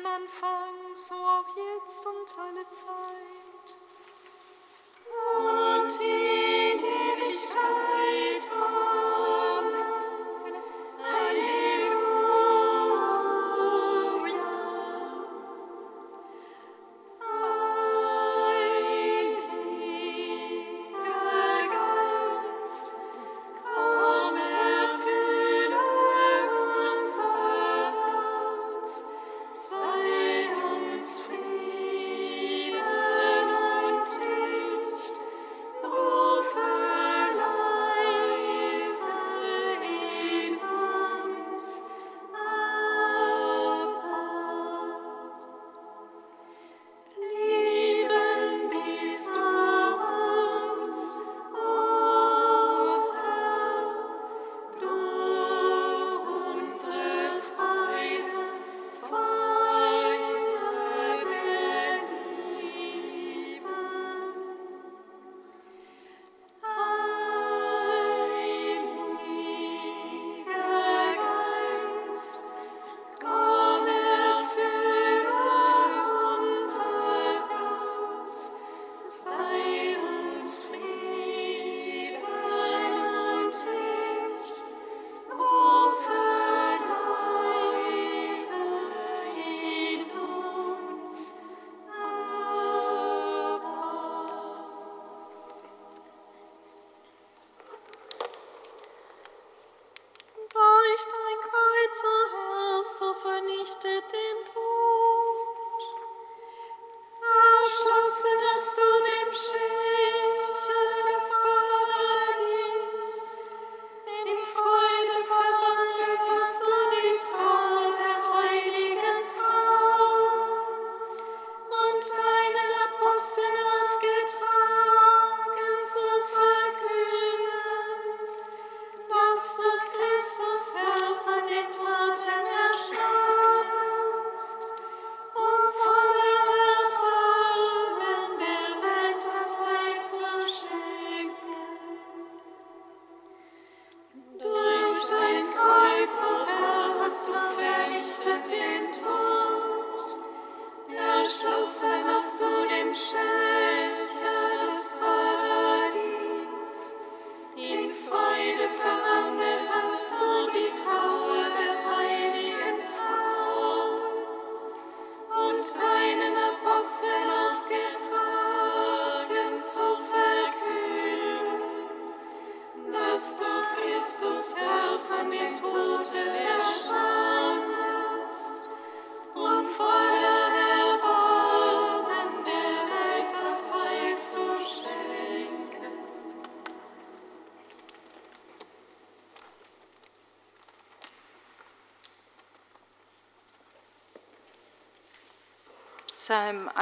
dem Anfang, so auch jetzt und alle Zeit. den Tod, erschlossen hast du dem Schild.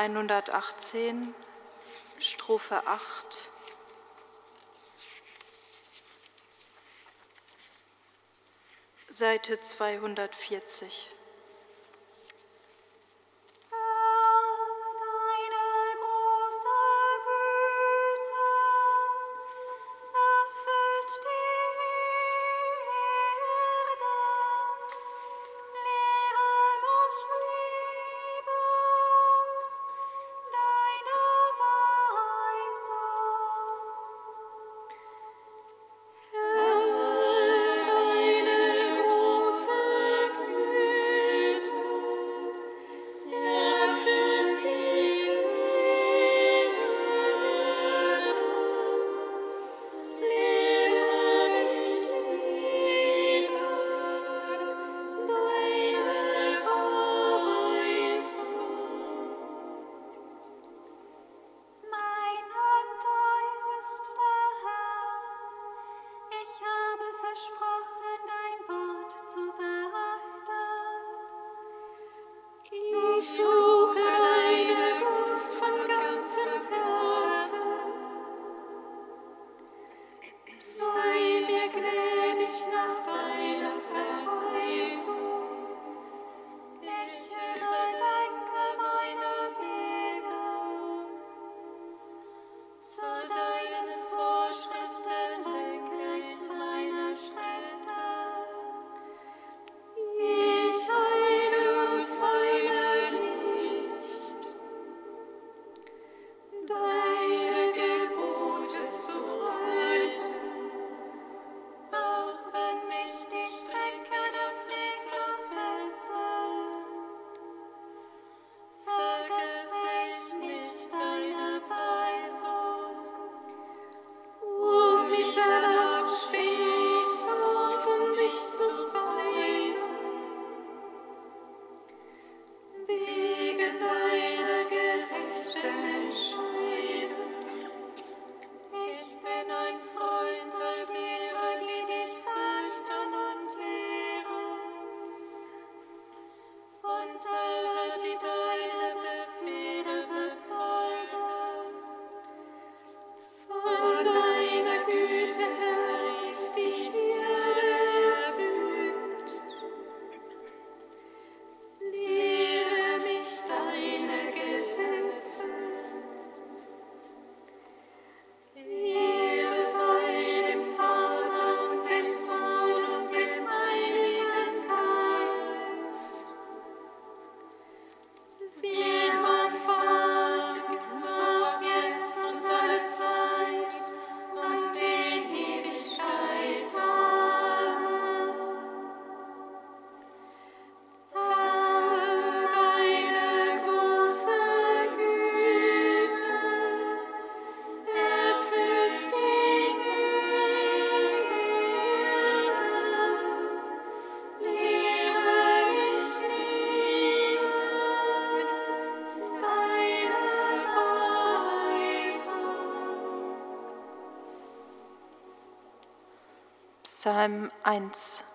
118, Strophe 8. Seite 240. Psalm 1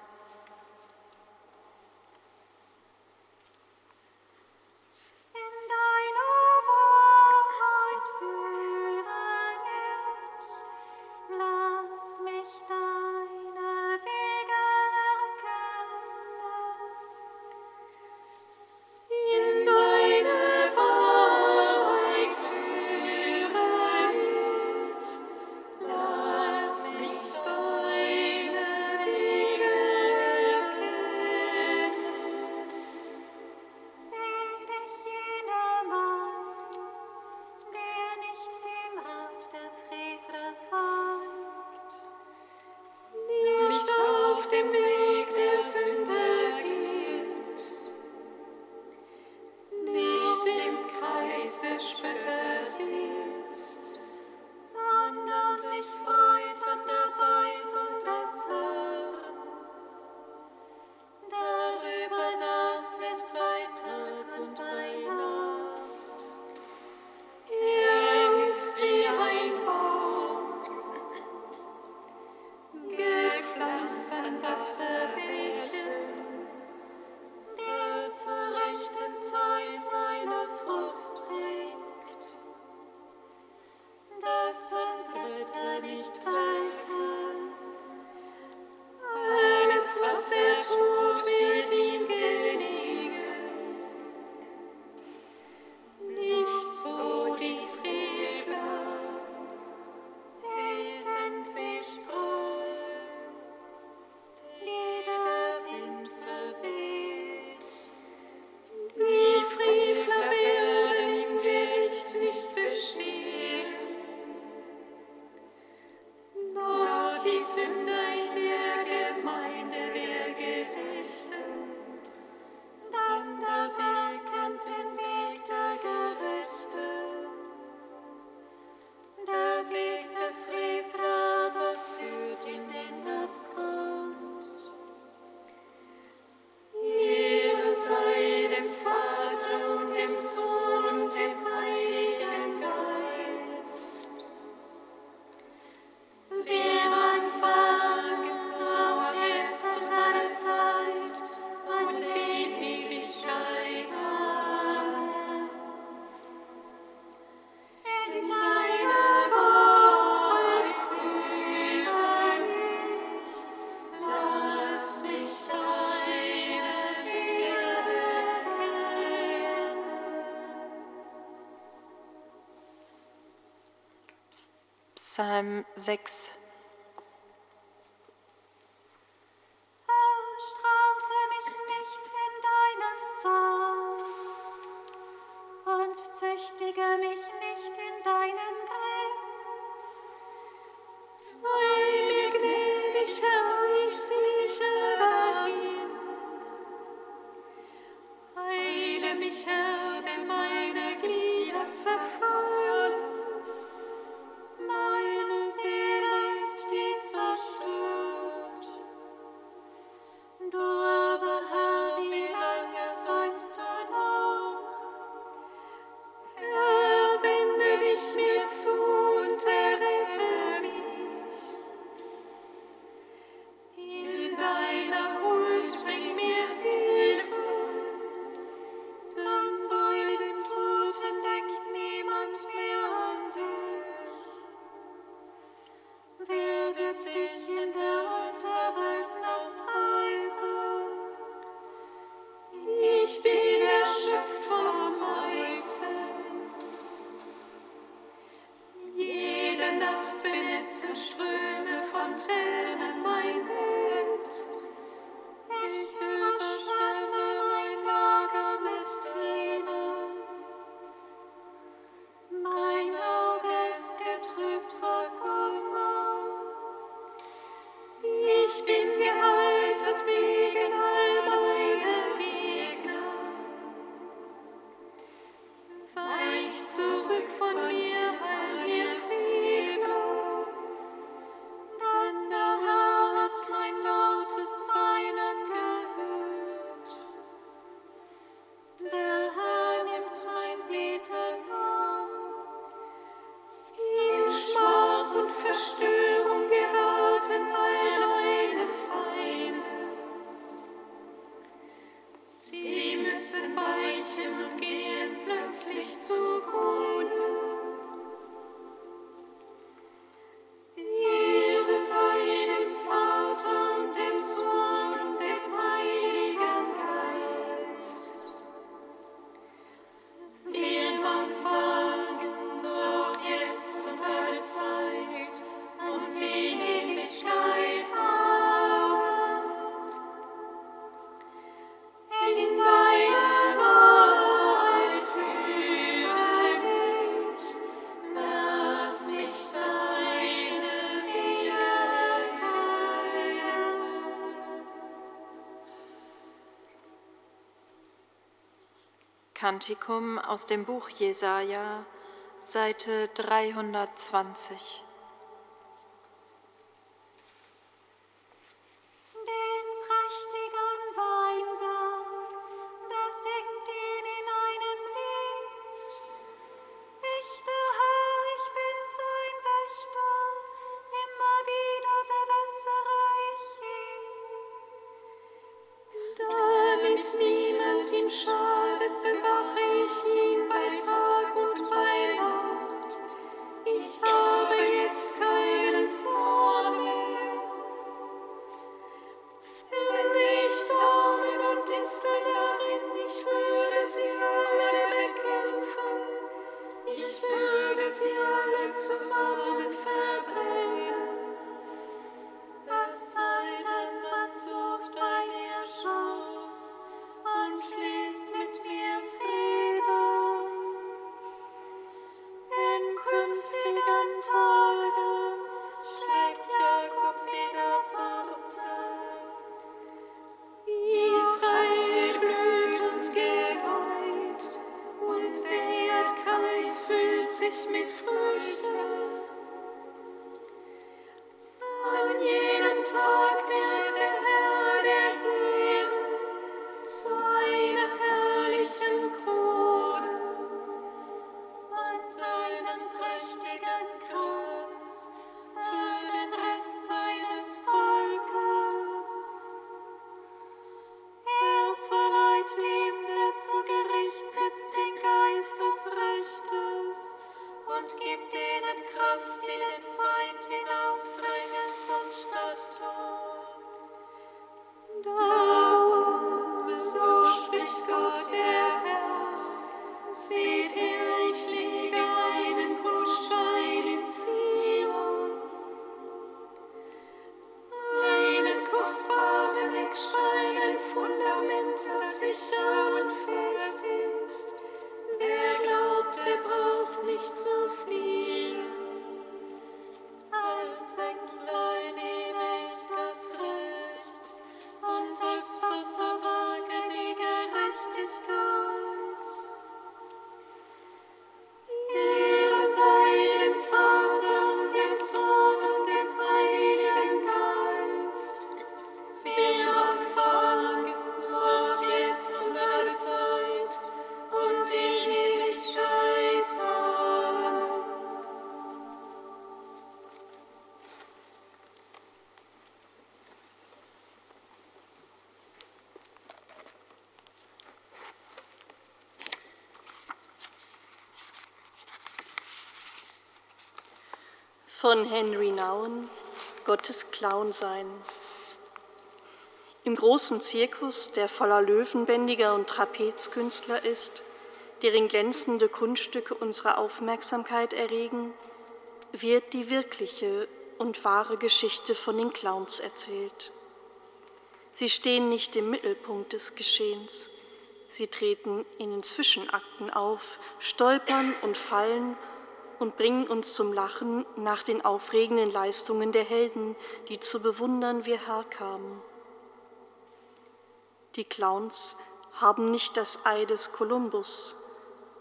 Psalm 6. Strafe mich nicht in deinem Zorn. Kantikum aus dem Buch Jesaja, Seite 320. So a. von Henry Nouwen, Gottes Clown sein. Im großen Zirkus, der voller Löwenbändiger und Trapezkünstler ist, deren glänzende Kunststücke unsere Aufmerksamkeit erregen, wird die wirkliche und wahre Geschichte von den Clowns erzählt. Sie stehen nicht im Mittelpunkt des Geschehens. Sie treten in den Zwischenakten auf, stolpern und fallen und bringen uns zum Lachen nach den aufregenden Leistungen der Helden, die zu bewundern wir herkamen. Die Clowns haben nicht das Ei des Kolumbus.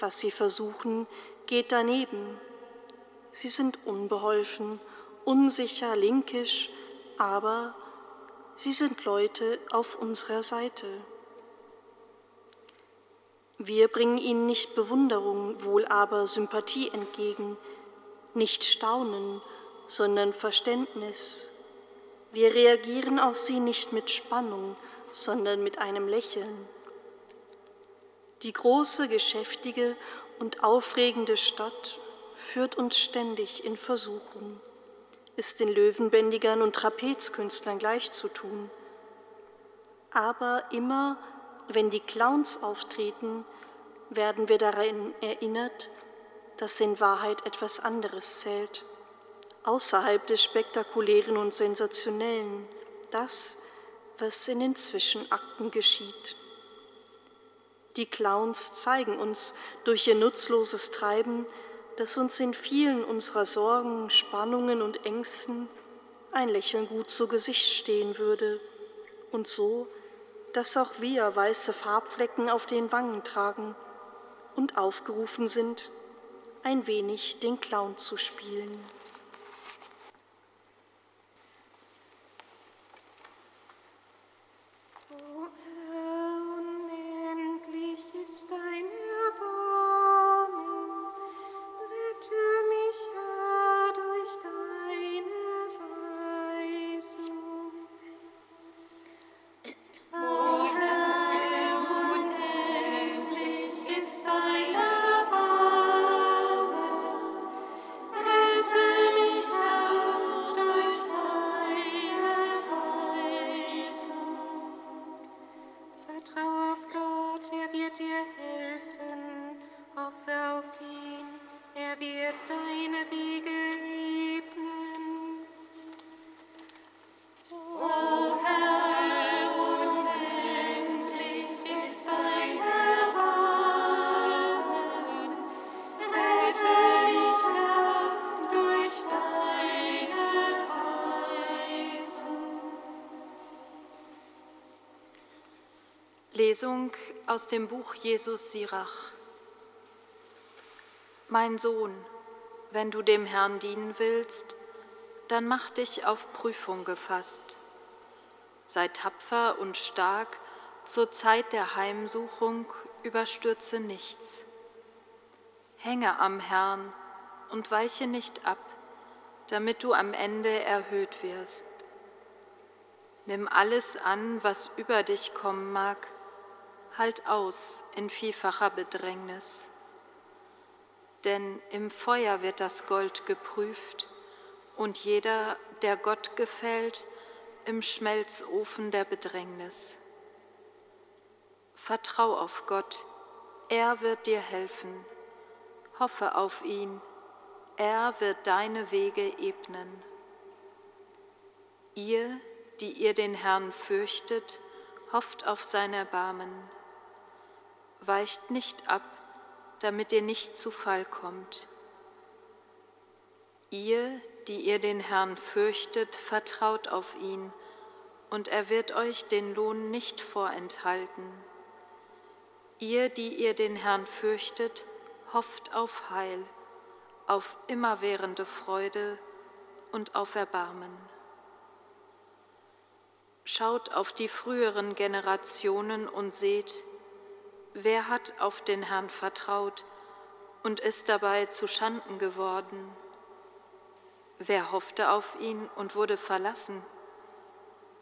Was sie versuchen, geht daneben. Sie sind unbeholfen, unsicher, linkisch, aber sie sind Leute auf unserer Seite. Wir bringen ihnen nicht Bewunderung, wohl aber Sympathie entgegen, nicht Staunen, sondern Verständnis. Wir reagieren auf sie nicht mit Spannung, sondern mit einem Lächeln. Die große, geschäftige und aufregende Stadt führt uns ständig in Versuchung, ist den Löwenbändigern und Trapezkünstlern gleichzutun. Aber immer, wenn die Clowns auftreten, werden wir daran erinnert, dass in Wahrheit etwas anderes zählt, außerhalb des Spektakulären und Sensationellen, das, was in den Zwischenakten geschieht. Die Clowns zeigen uns durch ihr nutzloses Treiben, dass uns in vielen unserer Sorgen, Spannungen und Ängsten ein Lächeln gut zu Gesicht stehen würde und so, dass auch wir weiße Farbflecken auf den Wangen tragen und aufgerufen sind, ein wenig den Clown zu spielen. Lesung aus dem Buch Jesus Sirach. Mein Sohn, wenn du dem Herrn dienen willst, dann mach dich auf Prüfung gefasst. Sei tapfer und stark, zur Zeit der Heimsuchung überstürze nichts. Hänge am Herrn und weiche nicht ab, damit du am Ende erhöht wirst. Nimm alles an, was über dich kommen mag, halt aus in vielfacher Bedrängnis. Denn im Feuer wird das Gold geprüft und jeder, der Gott gefällt, im Schmelzofen der Bedrängnis. Vertrau auf Gott, er wird dir helfen. Hoffe auf ihn, er wird deine Wege ebnen. Ihr, die ihr den Herrn fürchtet, hofft auf sein Erbarmen weicht nicht ab, damit ihr nicht zu Fall kommt. Ihr, die ihr den Herrn fürchtet, vertraut auf ihn, und er wird euch den Lohn nicht vorenthalten. Ihr, die ihr den Herrn fürchtet, hofft auf Heil, auf immerwährende Freude und auf Erbarmen. Schaut auf die früheren Generationen und seht, Wer hat auf den Herrn vertraut und ist dabei zu Schanden geworden? Wer hoffte auf ihn und wurde verlassen?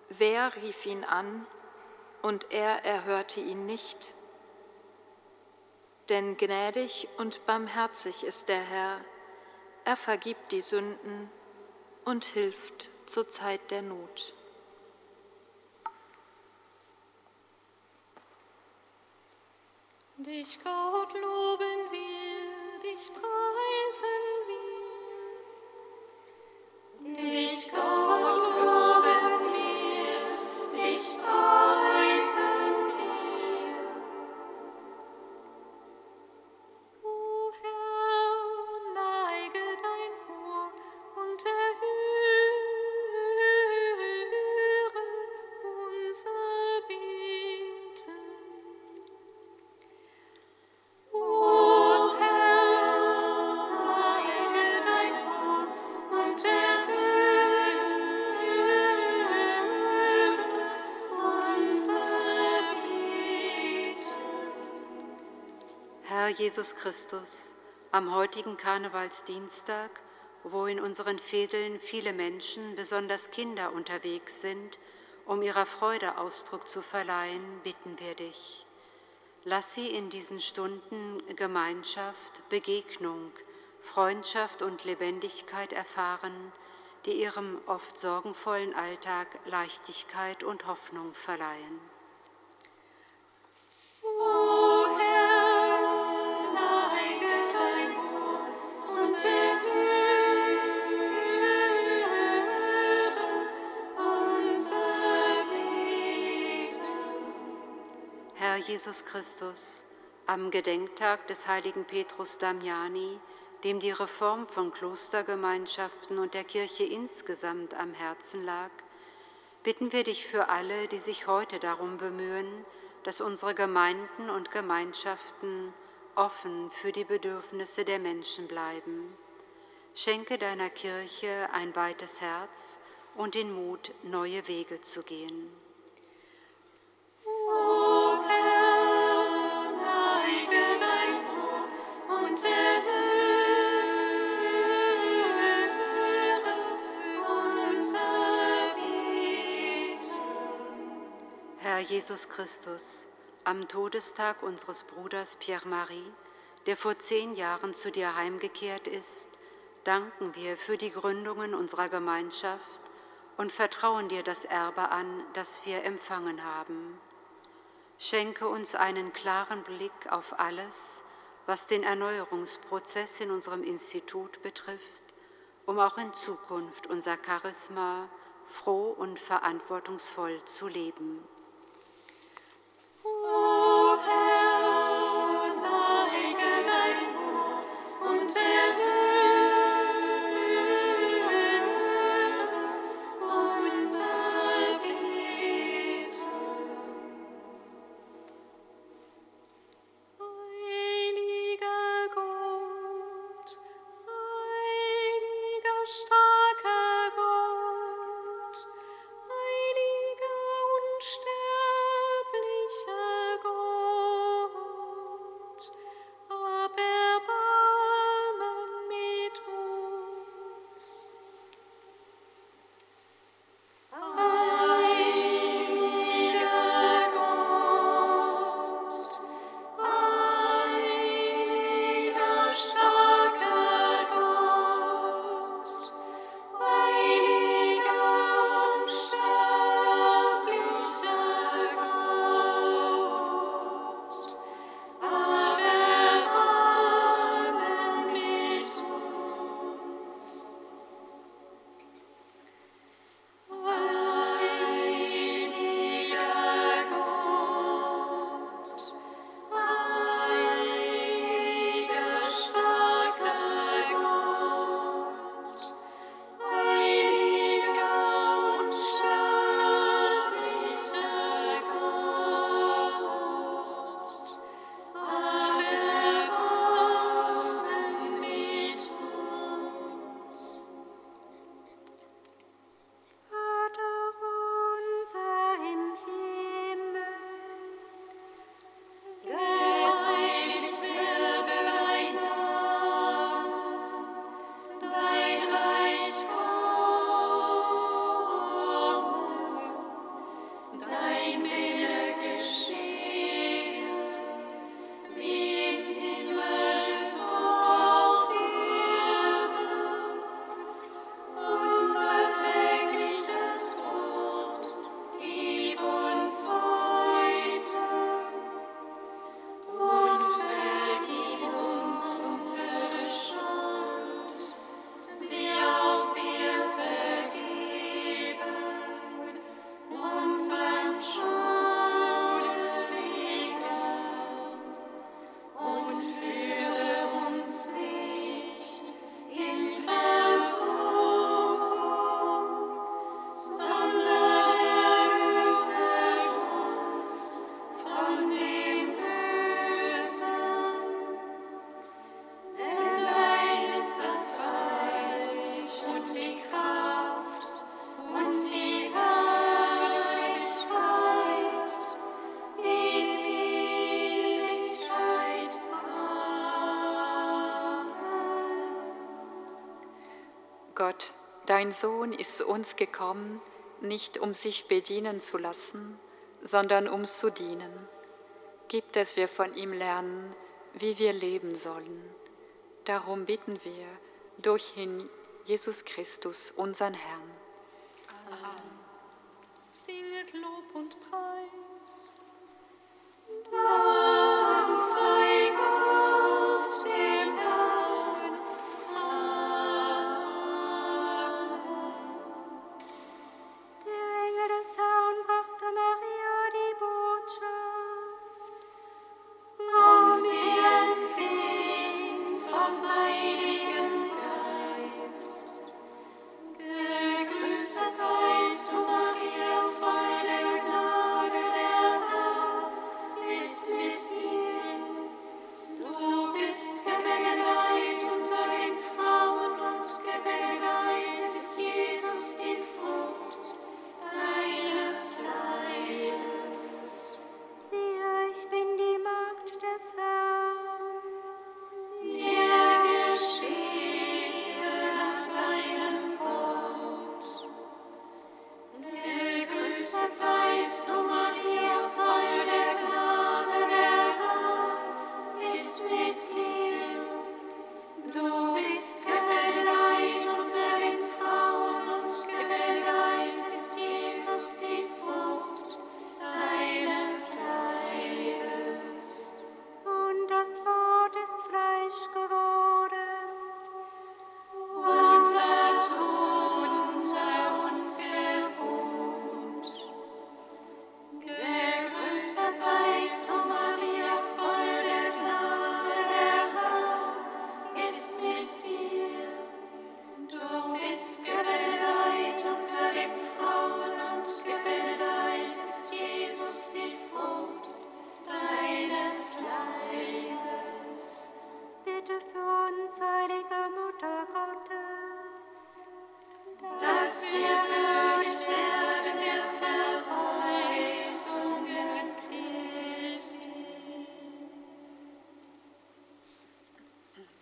Wer rief ihn an und er erhörte ihn nicht? Denn gnädig und barmherzig ist der Herr, er vergibt die Sünden und hilft zur Zeit der Not. Dich Gott loben wir, dich preisen Jesus Christus, am heutigen Karnevalsdienstag, wo in unseren Fädeln viele Menschen, besonders Kinder, unterwegs sind, um ihrer Freude Ausdruck zu verleihen, bitten wir dich. Lass sie in diesen Stunden Gemeinschaft, Begegnung, Freundschaft und Lebendigkeit erfahren, die ihrem oft sorgenvollen Alltag Leichtigkeit und Hoffnung verleihen. O Jesus Christus, am Gedenktag des heiligen Petrus Damiani, dem die Reform von Klostergemeinschaften und der Kirche insgesamt am Herzen lag, bitten wir dich für alle, die sich heute darum bemühen, dass unsere Gemeinden und Gemeinschaften offen für die Bedürfnisse der Menschen bleiben. Schenke deiner Kirche ein weites Herz und den Mut, neue Wege zu gehen. Jesus Christus, am Todestag unseres Bruders Pierre-Marie, der vor zehn Jahren zu dir heimgekehrt ist, danken wir für die Gründungen unserer Gemeinschaft und vertrauen dir das Erbe an, das wir empfangen haben. Schenke uns einen klaren Blick auf alles, was den Erneuerungsprozess in unserem Institut betrifft, um auch in Zukunft unser Charisma froh und verantwortungsvoll zu leben. Gott, dein Sohn ist zu uns gekommen, nicht um sich bedienen zu lassen, sondern um zu dienen. Gib, dass wir von ihm lernen, wie wir leben sollen. Darum bitten wir durch ihn Jesus Christus, unseren Herrn.